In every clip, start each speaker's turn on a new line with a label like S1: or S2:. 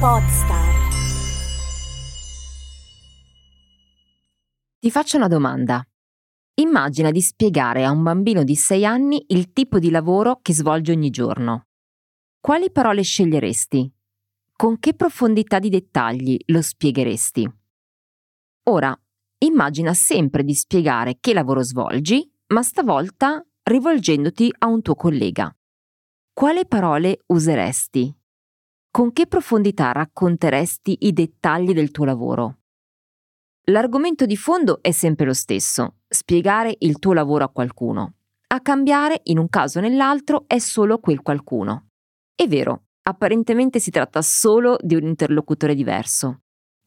S1: Podstar.
S2: Ti faccio una domanda. Immagina di spiegare a un bambino di 6 anni il tipo di lavoro che svolge ogni giorno. Quali parole sceglieresti? Con che profondità di dettagli lo spiegheresti? Ora, immagina sempre di spiegare che lavoro svolgi, ma stavolta rivolgendoti a un tuo collega. Quale parole useresti? Con che profondità racconteresti i dettagli del tuo lavoro? L'argomento di fondo è sempre lo stesso, spiegare il tuo lavoro a qualcuno. A cambiare, in un caso o nell'altro, è solo quel qualcuno. È vero, apparentemente si tratta solo di un interlocutore diverso.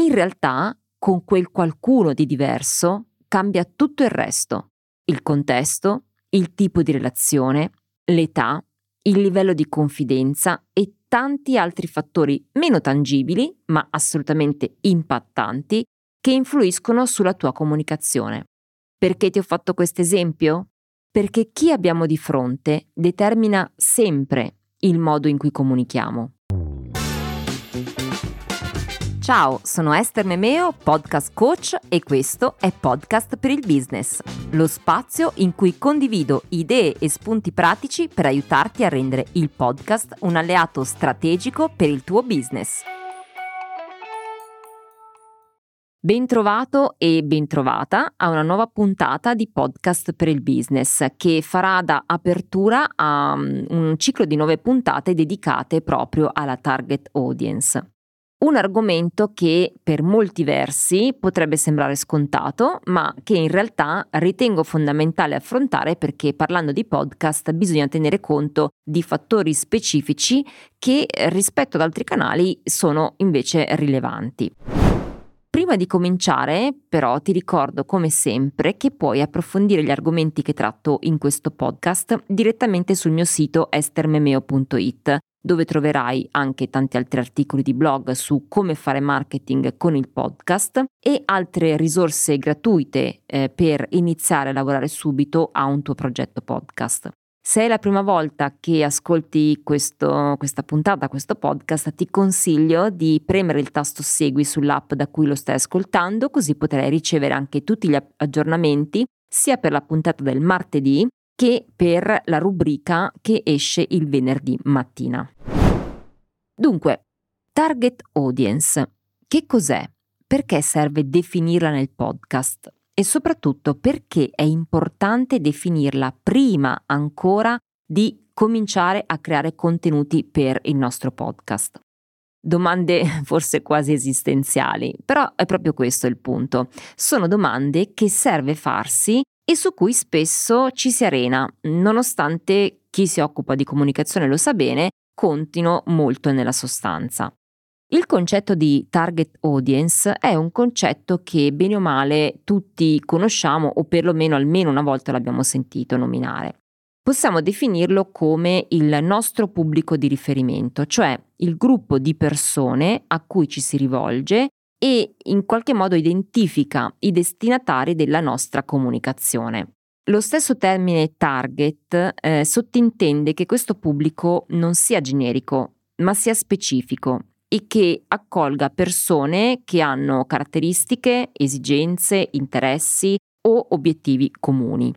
S2: In realtà, con quel qualcuno di diverso, cambia tutto il resto. Il contesto, il tipo di relazione, l'età, il livello di confidenza e tanti altri fattori meno tangibili, ma assolutamente impattanti, che influiscono sulla tua comunicazione. Perché ti ho fatto questo esempio? Perché chi abbiamo di fronte determina sempre il modo in cui comunichiamo. Ciao, sono Esther Memeo, podcast coach e questo è Podcast per il Business, lo spazio in cui condivido idee e spunti pratici per aiutarti a rendere il podcast un alleato strategico per il tuo business. Bentrovato e bentrovata a una nuova puntata di Podcast per il Business che farà da apertura a mm, un ciclo di nove puntate dedicate proprio alla target audience. Un argomento che per molti versi potrebbe sembrare scontato, ma che in realtà ritengo fondamentale affrontare perché parlando di podcast bisogna tenere conto di fattori specifici che rispetto ad altri canali sono invece rilevanti. Prima di cominciare, però, ti ricordo come sempre che puoi approfondire gli argomenti che tratto in questo podcast direttamente sul mio sito estermemeo.it, dove troverai anche tanti altri articoli di blog su come fare marketing con il podcast e altre risorse gratuite eh, per iniziare a lavorare subito a un tuo progetto podcast. Se è la prima volta che ascolti questo, questa puntata, questo podcast, ti consiglio di premere il tasto segui sull'app da cui lo stai ascoltando, così potrai ricevere anche tutti gli aggiornamenti sia per la puntata del martedì che per la rubrica che esce il venerdì mattina. Dunque, target audience. Che cos'è? Perché serve definirla nel podcast? e soprattutto perché è importante definirla prima ancora di cominciare a creare contenuti per il nostro podcast. Domande forse quasi esistenziali, però è proprio questo il punto. Sono domande che serve farsi e su cui spesso ci si arena, nonostante chi si occupa di comunicazione lo sa bene, contino molto nella sostanza. Il concetto di target audience è un concetto che bene o male tutti conosciamo o perlomeno almeno una volta l'abbiamo sentito nominare. Possiamo definirlo come il nostro pubblico di riferimento, cioè il gruppo di persone a cui ci si rivolge e in qualche modo identifica i destinatari della nostra comunicazione. Lo stesso termine target eh, sottintende che questo pubblico non sia generico, ma sia specifico e che accolga persone che hanno caratteristiche, esigenze, interessi o obiettivi comuni.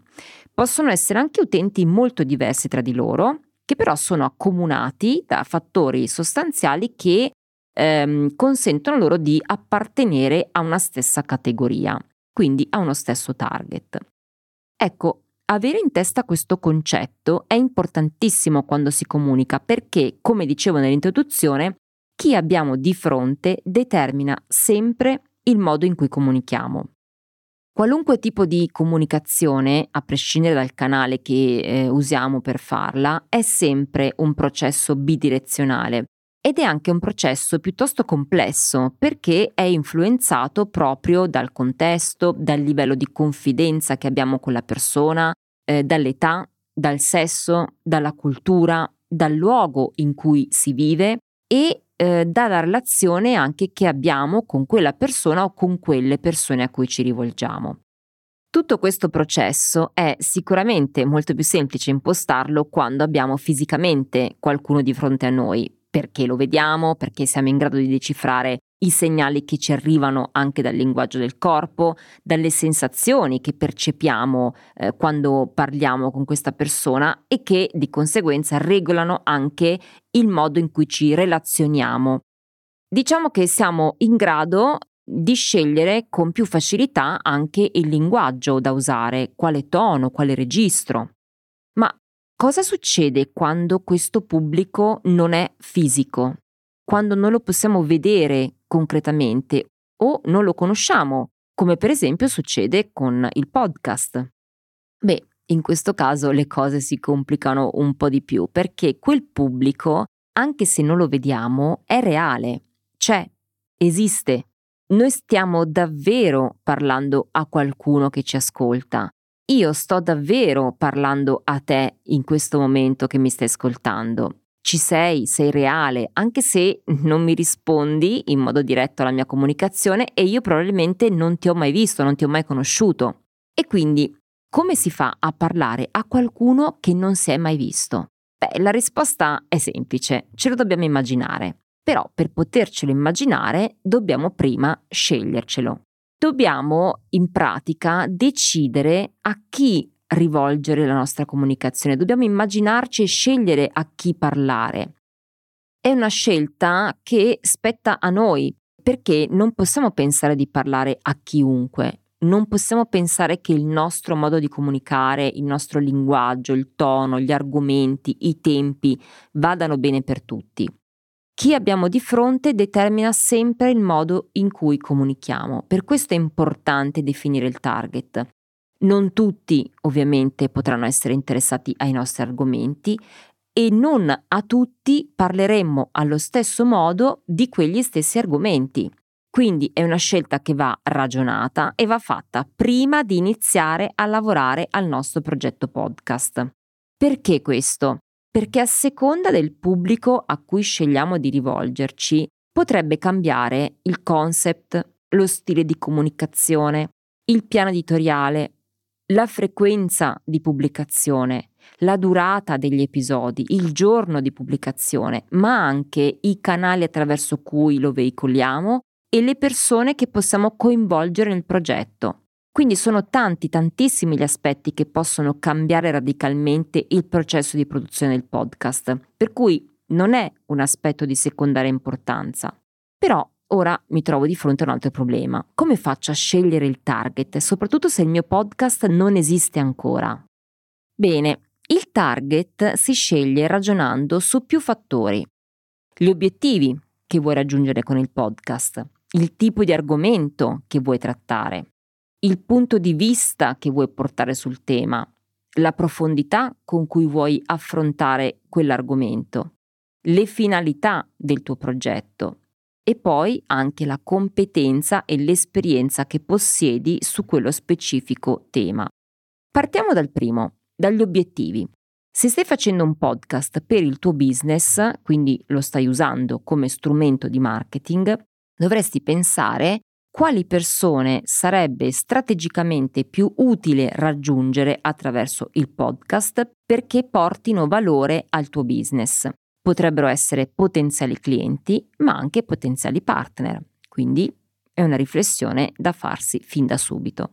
S2: Possono essere anche utenti molto diversi tra di loro, che però sono accomunati da fattori sostanziali che ehm, consentono loro di appartenere a una stessa categoria, quindi a uno stesso target. Ecco, avere in testa questo concetto è importantissimo quando si comunica perché, come dicevo nell'introduzione, chi abbiamo di fronte determina sempre il modo in cui comunichiamo. Qualunque tipo di comunicazione, a prescindere dal canale che eh, usiamo per farla, è sempre un processo bidirezionale ed è anche un processo piuttosto complesso perché è influenzato proprio dal contesto, dal livello di confidenza che abbiamo con la persona, eh, dall'età, dal sesso, dalla cultura, dal luogo in cui si vive e eh, dalla relazione anche che abbiamo con quella persona o con quelle persone a cui ci rivolgiamo. Tutto questo processo è sicuramente molto più semplice impostarlo quando abbiamo fisicamente qualcuno di fronte a noi, perché lo vediamo, perché siamo in grado di decifrare i segnali che ci arrivano anche dal linguaggio del corpo, dalle sensazioni che percepiamo eh, quando parliamo con questa persona e che di conseguenza regolano anche il modo in cui ci relazioniamo. Diciamo che siamo in grado di scegliere con più facilità anche il linguaggio da usare, quale tono, quale registro. Cosa succede quando questo pubblico non è fisico? Quando non lo possiamo vedere concretamente o non lo conosciamo, come per esempio succede con il podcast. Beh, in questo caso le cose si complicano un po' di più perché quel pubblico, anche se non lo vediamo, è reale, c'è, esiste. Noi stiamo davvero parlando a qualcuno che ci ascolta. Io sto davvero parlando a te in questo momento che mi stai ascoltando ci sei, sei reale, anche se non mi rispondi in modo diretto alla mia comunicazione e io probabilmente non ti ho mai visto, non ti ho mai conosciuto. E quindi come si fa a parlare a qualcuno che non si è mai visto? Beh, la risposta è semplice, ce lo dobbiamo immaginare. Però per potercelo immaginare dobbiamo prima scegliercelo. Dobbiamo in pratica decidere a chi rivolgere la nostra comunicazione, dobbiamo immaginarci e scegliere a chi parlare. È una scelta che spetta a noi, perché non possiamo pensare di parlare a chiunque, non possiamo pensare che il nostro modo di comunicare, il nostro linguaggio, il tono, gli argomenti, i tempi vadano bene per tutti. Chi abbiamo di fronte determina sempre il modo in cui comunichiamo, per questo è importante definire il target. Non tutti ovviamente potranno essere interessati ai nostri argomenti e non a tutti parleremmo allo stesso modo di quegli stessi argomenti. Quindi è una scelta che va ragionata e va fatta prima di iniziare a lavorare al nostro progetto podcast. Perché questo? Perché a seconda del pubblico a cui scegliamo di rivolgerci, potrebbe cambiare il concept, lo stile di comunicazione, il piano editoriale la frequenza di pubblicazione, la durata degli episodi, il giorno di pubblicazione, ma anche i canali attraverso cui lo veicoliamo e le persone che possiamo coinvolgere nel progetto. Quindi sono tanti, tantissimi gli aspetti che possono cambiare radicalmente il processo di produzione del podcast, per cui non è un aspetto di secondaria importanza. Però Ora mi trovo di fronte a un altro problema. Come faccio a scegliere il target, soprattutto se il mio podcast non esiste ancora? Bene, il target si sceglie ragionando su più fattori. Gli obiettivi che vuoi raggiungere con il podcast, il tipo di argomento che vuoi trattare, il punto di vista che vuoi portare sul tema, la profondità con cui vuoi affrontare quell'argomento, le finalità del tuo progetto e poi anche la competenza e l'esperienza che possiedi su quello specifico tema. Partiamo dal primo, dagli obiettivi. Se stai facendo un podcast per il tuo business, quindi lo stai usando come strumento di marketing, dovresti pensare quali persone sarebbe strategicamente più utile raggiungere attraverso il podcast perché portino valore al tuo business potrebbero essere potenziali clienti, ma anche potenziali partner. Quindi è una riflessione da farsi fin da subito.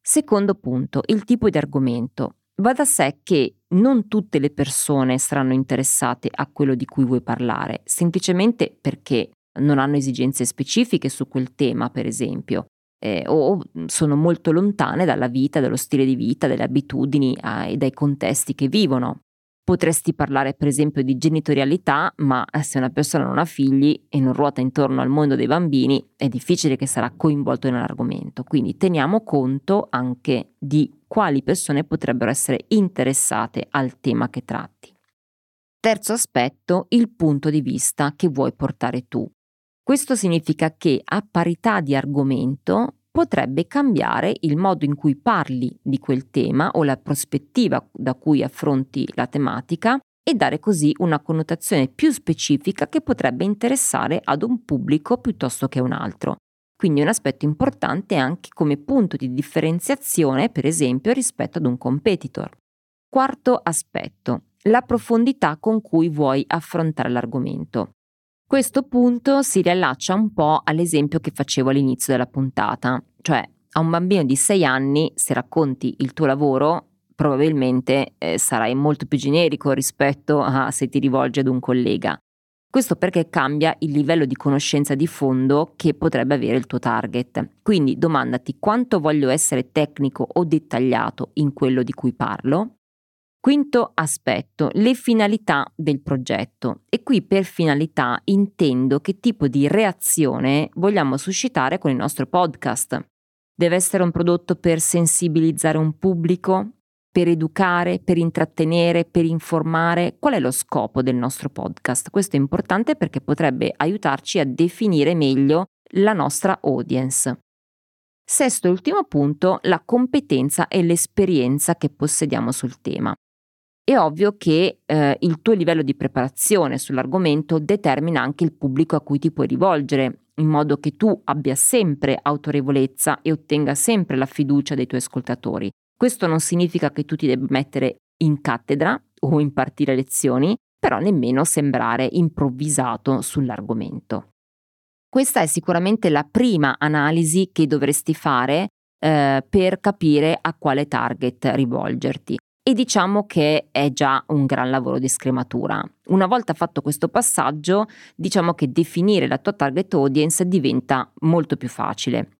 S2: Secondo punto, il tipo di argomento. Va da sé che non tutte le persone saranno interessate a quello di cui vuoi parlare, semplicemente perché non hanno esigenze specifiche su quel tema, per esempio, eh, o sono molto lontane dalla vita, dallo stile di vita, dalle abitudini eh, e dai contesti che vivono. Potresti parlare per esempio di genitorialità, ma se una persona non ha figli e non ruota intorno al mondo dei bambini, è difficile che sarà coinvolto nell'argomento. Quindi teniamo conto anche di quali persone potrebbero essere interessate al tema che tratti. Terzo aspetto, il punto di vista che vuoi portare tu. Questo significa che a parità di argomento potrebbe cambiare il modo in cui parli di quel tema o la prospettiva da cui affronti la tematica e dare così una connotazione più specifica che potrebbe interessare ad un pubblico piuttosto che un altro. Quindi un aspetto importante anche come punto di differenziazione, per esempio, rispetto ad un competitor. Quarto aspetto, la profondità con cui vuoi affrontare l'argomento. Questo punto si riallaccia un po' all'esempio che facevo all'inizio della puntata, cioè a un bambino di 6 anni se racconti il tuo lavoro probabilmente eh, sarai molto più generico rispetto a se ti rivolgi ad un collega. Questo perché cambia il livello di conoscenza di fondo che potrebbe avere il tuo target. Quindi domandati quanto voglio essere tecnico o dettagliato in quello di cui parlo. Quinto aspetto, le finalità del progetto. E qui per finalità intendo che tipo di reazione vogliamo suscitare con il nostro podcast. Deve essere un prodotto per sensibilizzare un pubblico, per educare, per intrattenere, per informare? Qual è lo scopo del nostro podcast? Questo è importante perché potrebbe aiutarci a definire meglio la nostra audience. Sesto e ultimo punto, la competenza e l'esperienza che possediamo sul tema. È ovvio che eh, il tuo livello di preparazione sull'argomento determina anche il pubblico a cui ti puoi rivolgere, in modo che tu abbia sempre autorevolezza e ottenga sempre la fiducia dei tuoi ascoltatori. Questo non significa che tu ti debba mettere in cattedra o impartire lezioni, però nemmeno sembrare improvvisato sull'argomento. Questa è sicuramente la prima analisi che dovresti fare eh, per capire a quale target rivolgerti. E diciamo che è già un gran lavoro di scrematura. Una volta fatto questo passaggio, diciamo che definire la tua target audience diventa molto più facile.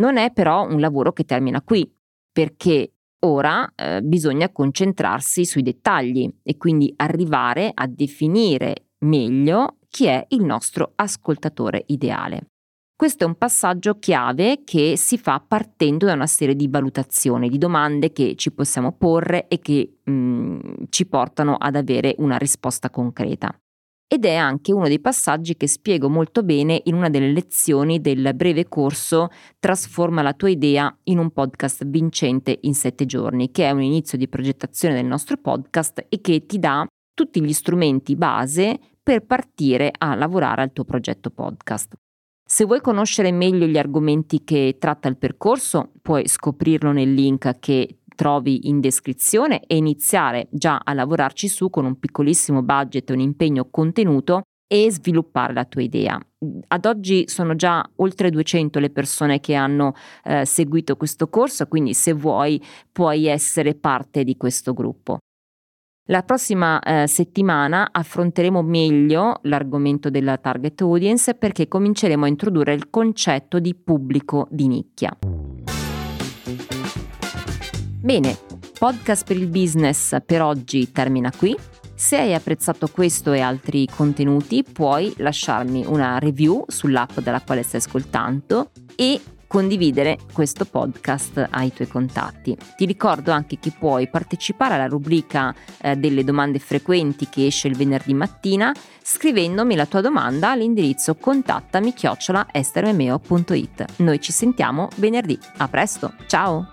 S2: Non è però un lavoro che termina qui, perché ora eh, bisogna concentrarsi sui dettagli e quindi arrivare a definire meglio chi è il nostro ascoltatore ideale. Questo è un passaggio chiave che si fa partendo da una serie di valutazioni, di domande che ci possiamo porre e che mh, mm, ci portano ad avere una risposta concreta ed è anche uno dei passaggi che spiego molto bene in una delle lezioni del breve corso Trasforma la tua idea in un podcast vincente in sette giorni, che è un inizio di progettazione del nostro podcast e che ti dà tutti gli strumenti base per partire a lavorare al tuo progetto podcast. Se vuoi conoscere meglio gli argomenti che tratta il percorso, puoi scoprirlo nel link che trovi in descrizione e iniziare già a lavorarci su con un piccolissimo budget e un impegno contenuto e sviluppare la tua idea. Ad oggi sono già oltre 200 le persone che hanno eh, seguito questo corso, quindi se vuoi puoi essere parte di questo gruppo. La prossima eh, settimana affronteremo meglio l'argomento della target audience perché cominceremo a introdurre il concetto di pubblico di nicchia. Bene, podcast per il business per oggi termina qui. Se hai apprezzato questo e altri contenuti puoi lasciarmi una review sull'app dalla quale stai ascoltando e condividere questo podcast ai tuoi contatti. Ti ricordo anche che puoi partecipare alla rubrica eh, delle domande frequenti che esce il venerdì mattina scrivendomi la tua domanda all'indirizzo contattami chiocciola estermemeo.it. Noi ci sentiamo venerdì. A presto, ciao!